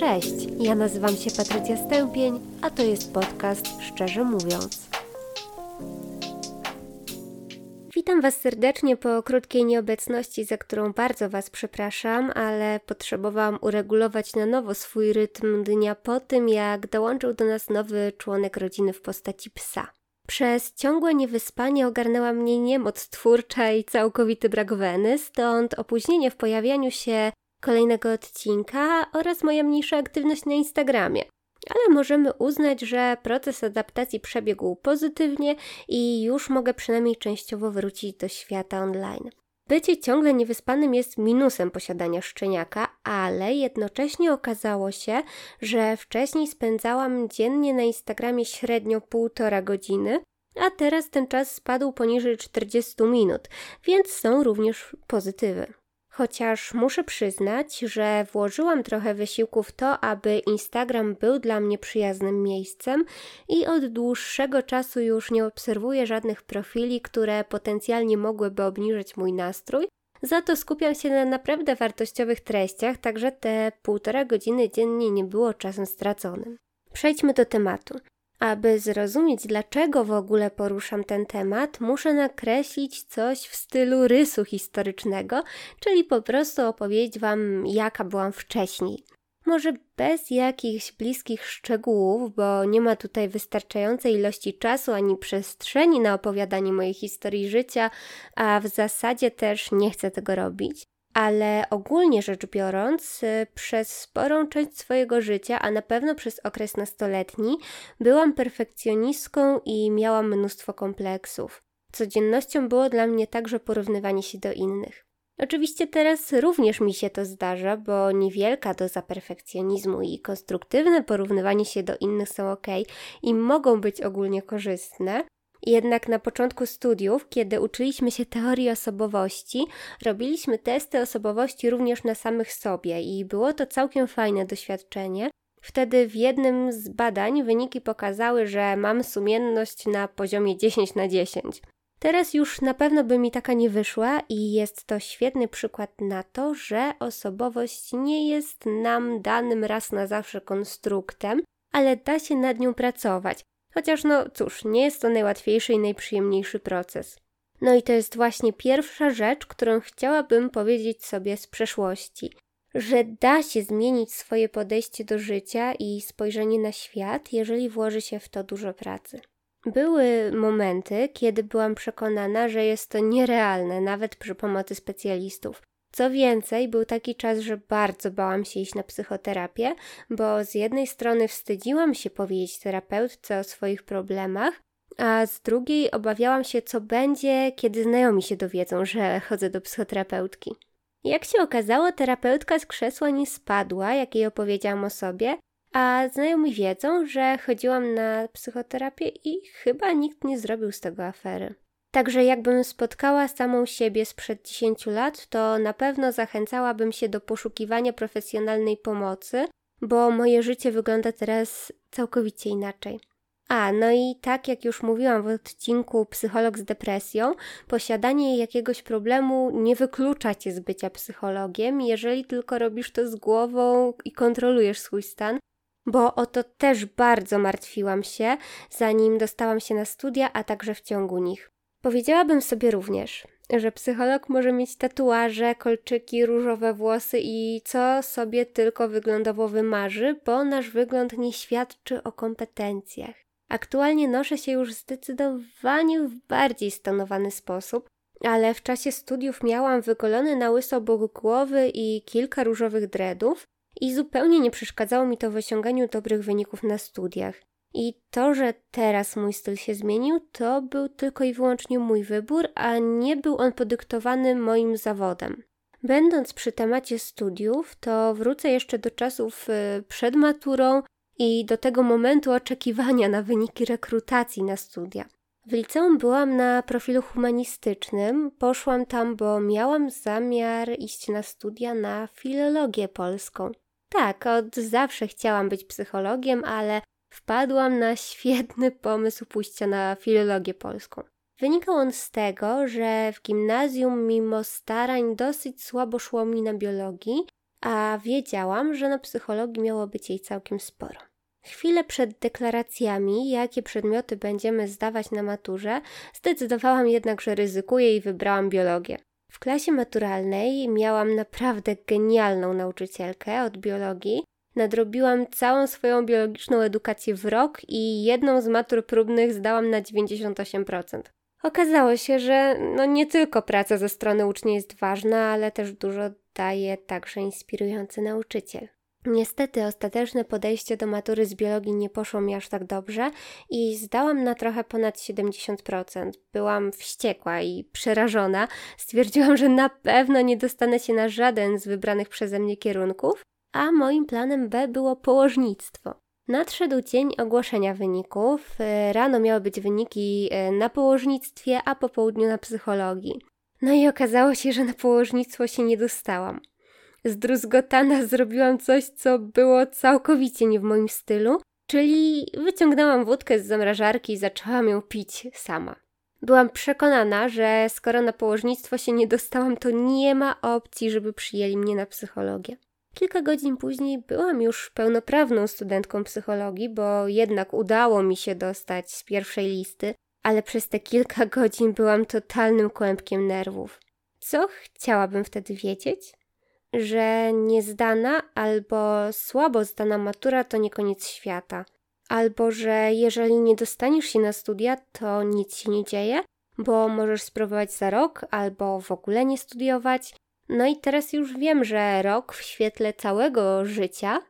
Cześć, ja nazywam się Patrycja Stępień, a to jest podcast Szczerze Mówiąc. Witam Was serdecznie po krótkiej nieobecności, za którą bardzo Was przepraszam, ale potrzebowałam uregulować na nowo swój rytm dnia po tym, jak dołączył do nas nowy członek rodziny w postaci psa. Przez ciągłe niewyspanie ogarnęła mnie niemoc twórcza i całkowity brak weny, stąd opóźnienie w pojawianiu się kolejnego odcinka oraz moja mniejsza aktywność na Instagramie. Ale możemy uznać, że proces adaptacji przebiegł pozytywnie i już mogę przynajmniej częściowo wrócić do świata online. Bycie ciągle niewyspanym jest minusem posiadania szczeniaka, ale jednocześnie okazało się, że wcześniej spędzałam dziennie na Instagramie średnio półtora godziny, a teraz ten czas spadł poniżej 40 minut, więc są również pozytywy. Chociaż muszę przyznać, że włożyłam trochę wysiłku w to, aby Instagram był dla mnie przyjaznym miejscem i od dłuższego czasu już nie obserwuję żadnych profili, które potencjalnie mogłyby obniżyć mój nastrój. Za to skupiam się na naprawdę wartościowych treściach, także te półtora godziny dziennie nie było czasem straconym. Przejdźmy do tematu. Aby zrozumieć, dlaczego w ogóle poruszam ten temat, muszę nakreślić coś w stylu rysu historycznego, czyli po prostu opowiedzieć Wam, jaka byłam wcześniej. Może bez jakichś bliskich szczegółów, bo nie ma tutaj wystarczającej ilości czasu ani przestrzeni na opowiadanie mojej historii życia, a w zasadzie też nie chcę tego robić ale ogólnie rzecz biorąc, y, przez sporą część swojego życia, a na pewno przez okres nastoletni, byłam perfekcjonistką i miałam mnóstwo kompleksów. Codziennością było dla mnie także porównywanie się do innych. Oczywiście teraz również mi się to zdarza, bo niewielka doza perfekcjonizmu i konstruktywne porównywanie się do innych są ok i mogą być ogólnie korzystne, jednak na początku studiów, kiedy uczyliśmy się teorii osobowości, robiliśmy testy osobowości również na samych sobie i było to całkiem fajne doświadczenie. Wtedy w jednym z badań wyniki pokazały, że mam sumienność na poziomie 10 na 10. Teraz już na pewno by mi taka nie wyszła i jest to świetny przykład na to, że osobowość nie jest nam danym raz na zawsze konstruktem, ale da się nad nią pracować. Chociaż no cóż, nie jest to najłatwiejszy i najprzyjemniejszy proces. No i to jest właśnie pierwsza rzecz, którą chciałabym powiedzieć sobie z przeszłości. Że da się zmienić swoje podejście do życia i spojrzenie na świat, jeżeli włoży się w to dużo pracy. Były momenty, kiedy byłam przekonana, że jest to nierealne, nawet przy pomocy specjalistów. Co więcej, był taki czas, że bardzo bałam się iść na psychoterapię, bo z jednej strony wstydziłam się powiedzieć terapeutce o swoich problemach, a z drugiej obawiałam się, co będzie, kiedy znajomi się dowiedzą, że chodzę do psychoterapeutki. Jak się okazało, terapeutka z krzesła nie spadła, jak jej opowiedziałam o sobie, a znajomi wiedzą, że chodziłam na psychoterapię i chyba nikt nie zrobił z tego afery. Także jakbym spotkała samą siebie sprzed 10 lat, to na pewno zachęcałabym się do poszukiwania profesjonalnej pomocy, bo moje życie wygląda teraz całkowicie inaczej. A, no i tak jak już mówiłam w odcinku Psycholog z depresją, posiadanie jakiegoś problemu nie wyklucza cię z bycia psychologiem, jeżeli tylko robisz to z głową i kontrolujesz swój stan, bo o to też bardzo martwiłam się, zanim dostałam się na studia, a także w ciągu nich. Powiedziałabym sobie również, że psycholog może mieć tatuaże, kolczyki, różowe włosy i co sobie tylko wyglądowo wymarzy, bo nasz wygląd nie świadczy o kompetencjach. Aktualnie noszę się już zdecydowanie w bardziej stonowany sposób, ale w czasie studiów miałam wygolony na łyso bok głowy i kilka różowych dreadów i zupełnie nie przeszkadzało mi to w osiąganiu dobrych wyników na studiach. I to, że teraz mój styl się zmienił, to był tylko i wyłącznie mój wybór, a nie był on podyktowany moim zawodem. Będąc przy temacie studiów, to wrócę jeszcze do czasów y, przed maturą i do tego momentu oczekiwania na wyniki rekrutacji na studia. W liceum byłam na profilu humanistycznym. Poszłam tam, bo miałam zamiar iść na studia na filologię polską. Tak, od zawsze chciałam być psychologiem, ale wpadłam na świetny pomysł pójścia na filologię polską. Wynikał on z tego, że w gimnazjum, mimo starań, dosyć słabo szło mi na biologii a wiedziałam, że na psychologii miało być jej całkiem sporo. Chwilę przed deklaracjami, jakie przedmioty będziemy zdawać na maturze, zdecydowałam jednak, że ryzykuję i wybrałam biologię. W klasie maturalnej miałam naprawdę genialną nauczycielkę od biologii. Nadrobiłam całą swoją biologiczną edukację w rok i jedną z matur próbnych zdałam na 98%. Okazało się, że no nie tylko praca ze strony ucznia jest ważna, ale też dużo daje także inspirujący nauczyciel. Niestety ostateczne podejście do matury z biologii nie poszło mi aż tak dobrze i zdałam na trochę ponad 70%. Byłam wściekła i przerażona. Stwierdziłam, że na pewno nie dostanę się na żaden z wybranych przeze mnie kierunków, a moim planem B było położnictwo. Nadszedł dzień ogłoszenia wyników. Rano miały być wyniki e, na położnictwie, a po południu na psychologii. No i okazało się, że na położnictwo się nie dostałam zdruzgotana zrobiłam coś, co było całkowicie nie w moim stylu, czyli wyciągnęłam wódkę z zamrażarki i zaczęłam ją pić sama. Byłam przekonana, że skoro na położnictwo się nie dostałam, to nie ma opcji, żeby przyjęli mnie na psychologię. Kilka godzin później byłam już pełnoprawną studentką psychologii, bo jednak udało mi się dostać z pierwszej listy, ale przez te kilka godzin byłam totalnym kłębkiem nerwów. Co chciałabym wtedy wiedzieć? że niezdana albo słabo zdana matura to nie koniec świata, albo że jeżeli nie dostaniesz się na studia, to nic się nie dzieje, bo możesz spróbować za rok albo w ogóle nie studiować. No i teraz już wiem, że rok w świetle całego życia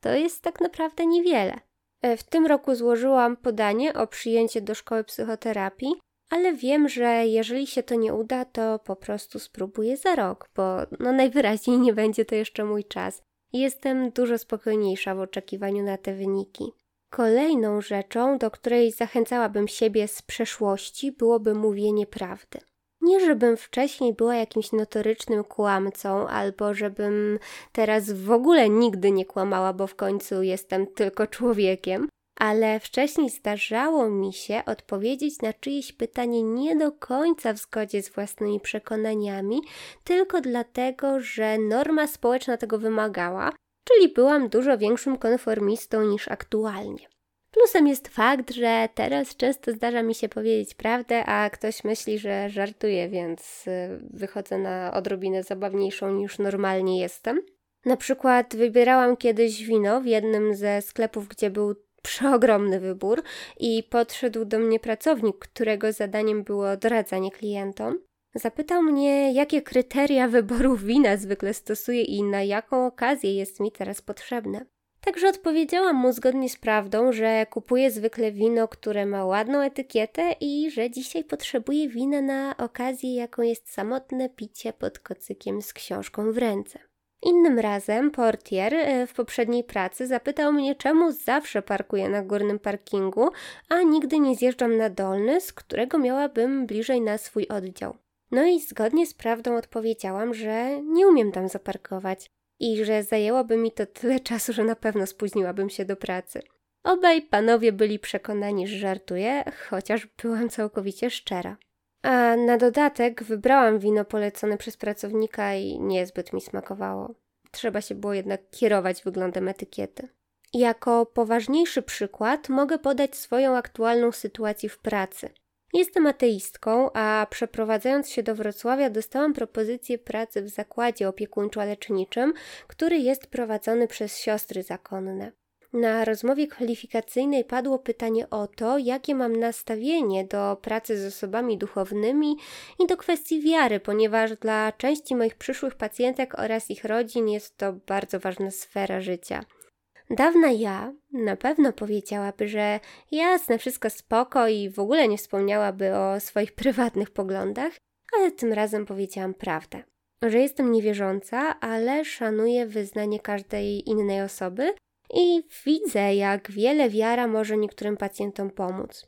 to jest tak naprawdę niewiele. E, w tym roku złożyłam podanie o przyjęcie do szkoły psychoterapii ale wiem, że jeżeli się to nie uda, to po prostu spróbuję za rok, bo no najwyraźniej nie będzie to jeszcze mój czas. Jestem dużo spokojniejsza w oczekiwaniu na te wyniki. Kolejną rzeczą, do której zachęcałabym siebie z przeszłości, byłoby mówienie prawdy. Nie, żebym wcześniej była jakimś notorycznym kłamcą, albo żebym teraz w ogóle nigdy nie kłamała, bo w końcu jestem tylko człowiekiem, ale wcześniej zdarzało mi się odpowiedzieć na czyjeś pytanie nie do końca w zgodzie z własnymi przekonaniami, tylko dlatego, że norma społeczna tego wymagała, czyli byłam dużo większym konformistą niż aktualnie. Plusem jest fakt, że teraz często zdarza mi się powiedzieć prawdę, a ktoś myśli, że żartuję, więc y, wychodzę na odrobinę zabawniejszą niż normalnie jestem. Na przykład wybierałam kiedyś wino w jednym ze sklepów, gdzie był przeogromny wybór i podszedł do mnie pracownik, którego zadaniem było doradzanie klientom. Zapytał mnie, jakie kryteria wyboru wina zwykle stosuję i na jaką okazję jest mi teraz potrzebne. Także odpowiedziałam mu zgodnie z prawdą, że kupuję zwykle wino, które ma ładną etykietę i że dzisiaj potrzebuję wina na okazję, jaką jest samotne picie pod kocykiem z książką w ręce. Innym razem portier e, w poprzedniej pracy zapytał mnie, czemu zawsze parkuję na górnym parkingu, a nigdy nie zjeżdżam na dolny, z którego miałabym bliżej na swój oddział. No i zgodnie z prawdą odpowiedziałam, że nie umiem tam zaparkować i że zajęłoby mi to tyle czasu, że na pewno spóźniłabym się do pracy. Obaj panowie byli przekonani, że żartuję, chociaż byłam całkowicie szczera. A na dodatek wybrałam wino polecone przez pracownika i niezbyt mi smakowało. Trzeba się było jednak kierować wyglądem etykiety. Jako poważniejszy przykład mogę podać swoją aktualną sytuację w pracy. Jestem ateistką, a przeprowadzając się do Wrocławia dostałam propozycję pracy w zakładzie opiekuńczo-leczniczym, który jest prowadzony przez siostry zakonne. Na rozmowie kwalifikacyjnej padło pytanie o to, jakie mam nastawienie do pracy z osobami duchownymi i do kwestii wiary, ponieważ dla części moich przyszłych pacjentek oraz ich rodzin jest to bardzo ważna sfera życia. Dawna ja na pewno powiedziałaby, że jasne, wszystko spoko i w ogóle nie wspomniałaby o swoich prywatnych poglądach, ale tym razem powiedziałam prawdę. Że jestem niewierząca, ale szanuję wyznanie każdej innej osoby i widzę, jak wiele wiara może niektórym pacjentom pomóc.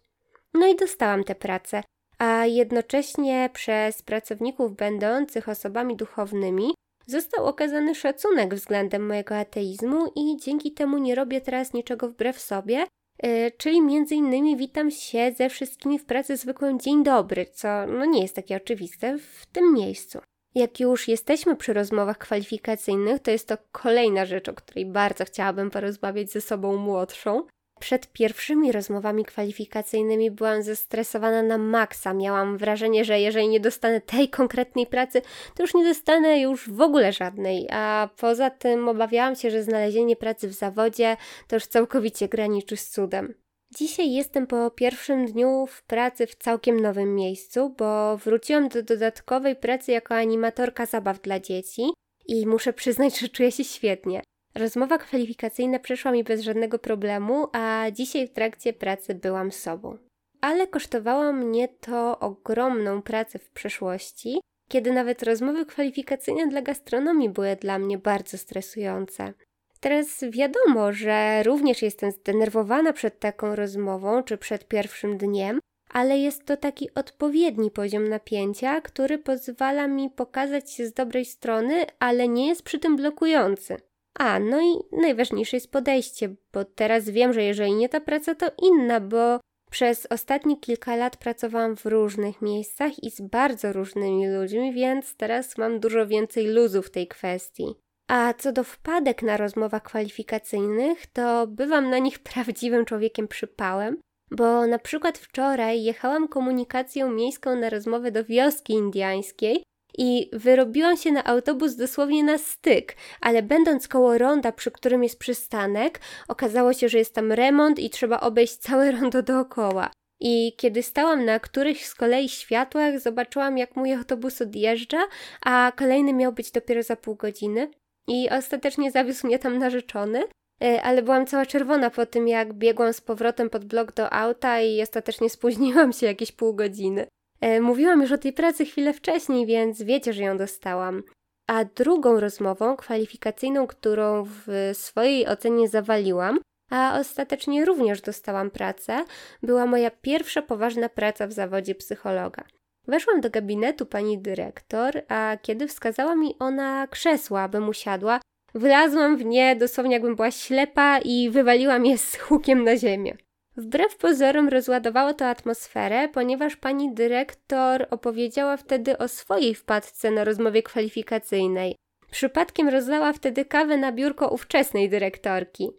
No i dostałam tę pracę, a jednocześnie przez pracowników będących osobami duchownymi został okazany szacunek względem mojego ateizmu i dzięki temu nie robię teraz niczego wbrew sobie, yy, czyli między innymi witam się ze wszystkimi w pracy zwykłym dzień dobry, co no nie jest takie oczywiste w tym miejscu. Jak już jesteśmy przy rozmowach kwalifikacyjnych, to jest to kolejna rzecz, o której bardzo chciałabym porozmawiać ze sobą młodszą. Przed pierwszymi rozmowami kwalifikacyjnymi byłam zestresowana na maksa. Miałam wrażenie, że jeżeli nie dostanę tej konkretnej pracy, to już nie dostanę już w ogóle żadnej. A poza tym obawiałam się, że znalezienie pracy w zawodzie to już całkowicie graniczy z cudem. Dzisiaj jestem po pierwszym dniu w pracy w całkiem nowym miejscu, bo wróciłam do dodatkowej pracy jako animatorka zabaw dla dzieci i muszę przyznać, że czuję się świetnie. Rozmowa kwalifikacyjna przeszła mi bez żadnego problemu, a dzisiaj w trakcie pracy byłam sobą. Ale kosztowało mnie to ogromną pracę w przeszłości, kiedy nawet rozmowy kwalifikacyjne dla gastronomii były dla mnie bardzo stresujące. Teraz wiadomo, że również jestem zdenerwowana przed taką rozmową czy przed pierwszym dniem, ale jest to taki odpowiedni poziom napięcia, który pozwala mi pokazać się z dobrej strony, ale nie jest przy tym blokujący. A, no i najważniejsze jest podejście, bo teraz wiem, że jeżeli nie ta praca, to inna, bo przez ostatnie kilka lat pracowałam w różnych miejscach i z bardzo różnymi ludźmi, więc teraz mam dużo więcej luzu w tej kwestii. A co do wpadek na rozmowach kwalifikacyjnych, to bywam na nich prawdziwym człowiekiem przypałem, bo na przykład wczoraj jechałam komunikacją miejską na rozmowę do wioski indiańskiej i wyrobiłam się na autobus dosłownie na styk, ale będąc koło ronda, przy którym jest przystanek, okazało się, że jest tam remont i trzeba obejść całe rondo dookoła. I kiedy stałam na którychś z kolei światłach, zobaczyłam, jak mój autobus odjeżdża, a kolejny miał być dopiero za pół godziny. I ostatecznie zawiózł mnie tam narzeczony, e, ale byłam cała czerwona po tym, jak biegłam z powrotem pod blok do auta i ostatecznie spóźniłam się jakieś pół godziny. E, mówiłam już o tej pracy chwilę wcześniej, więc wiecie, że ją dostałam. A drugą rozmową kwalifikacyjną, którą w swojej ocenie zawaliłam, a ostatecznie również dostałam pracę, była moja pierwsza poważna praca w zawodzie psychologa. Weszłam do gabinetu pani dyrektor, a kiedy wskazała mi ona krzesła, abym usiadła, wylazłam w nie dosłownie jakbym była ślepa i wywaliłam je z hukiem na ziemię. Wbrew pozorom rozładowało to atmosferę, ponieważ pani dyrektor opowiedziała wtedy o swojej wpadce na rozmowie kwalifikacyjnej. Przypadkiem rozlała wtedy kawę na biurko ówczesnej dyrektorki.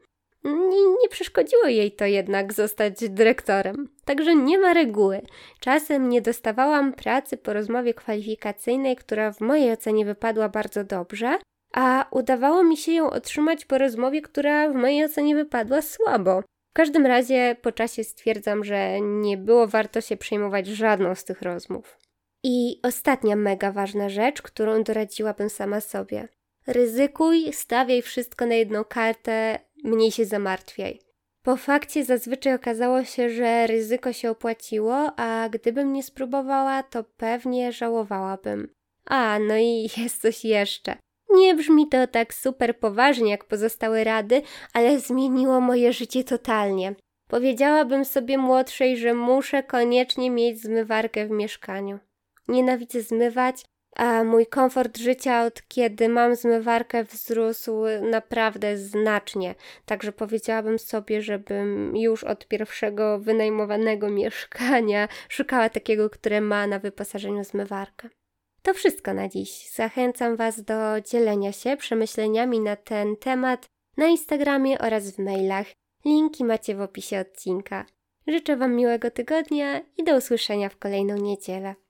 Nie, nie, przeszkodziło jej to jednak zostać dyrektorem. Także nie ma reguły. Czasem nie dostawałam pracy po rozmowie kwalifikacyjnej, która w mojej ocenie wypadła bardzo dobrze, a udawało mi się ją otrzymać po rozmowie, która w mojej ocenie wypadła słabo. Każdym razie po czasie stwierdzam, że nie było warto się przejmować żadną z tych rozmów. I ostatnia mega ważna rzecz, którą doradziłabym sama sobie. Ryzykuj, stawiaj wszystko na jedną kartę, mniej się zamartwiaj. Po fakcie zazwyczaj okazało się, że ryzyko się opłaciło, a gdybym nie spróbowała, to pewnie żałowałabym. A, no i jest coś jeszcze. Nie brzmi to tak super poważnie jak pozostałe rady, ale zmieniło moje życie totalnie. Powiedziałabym sobie młodszej, że muszę koniecznie mieć zmywarkę w mieszkaniu. Nienawidzę zmywać, a mój komfort życia od kiedy mam zmywarkę wzrósł naprawdę znacznie. Także powiedziałabym sobie, żebym już od pierwszego wynajmowanego mieszkania szukała takiego, które ma na wyposażeniu zmywarkę. To wszystko na dziś. Zachęcam Was do dzielenia się przemyśleniami na ten temat na Instagramie oraz w mailach. Linki macie w opisie odcinka. Życzę Wam miłego tygodnia i do usłyszenia w kolejną niedzielę.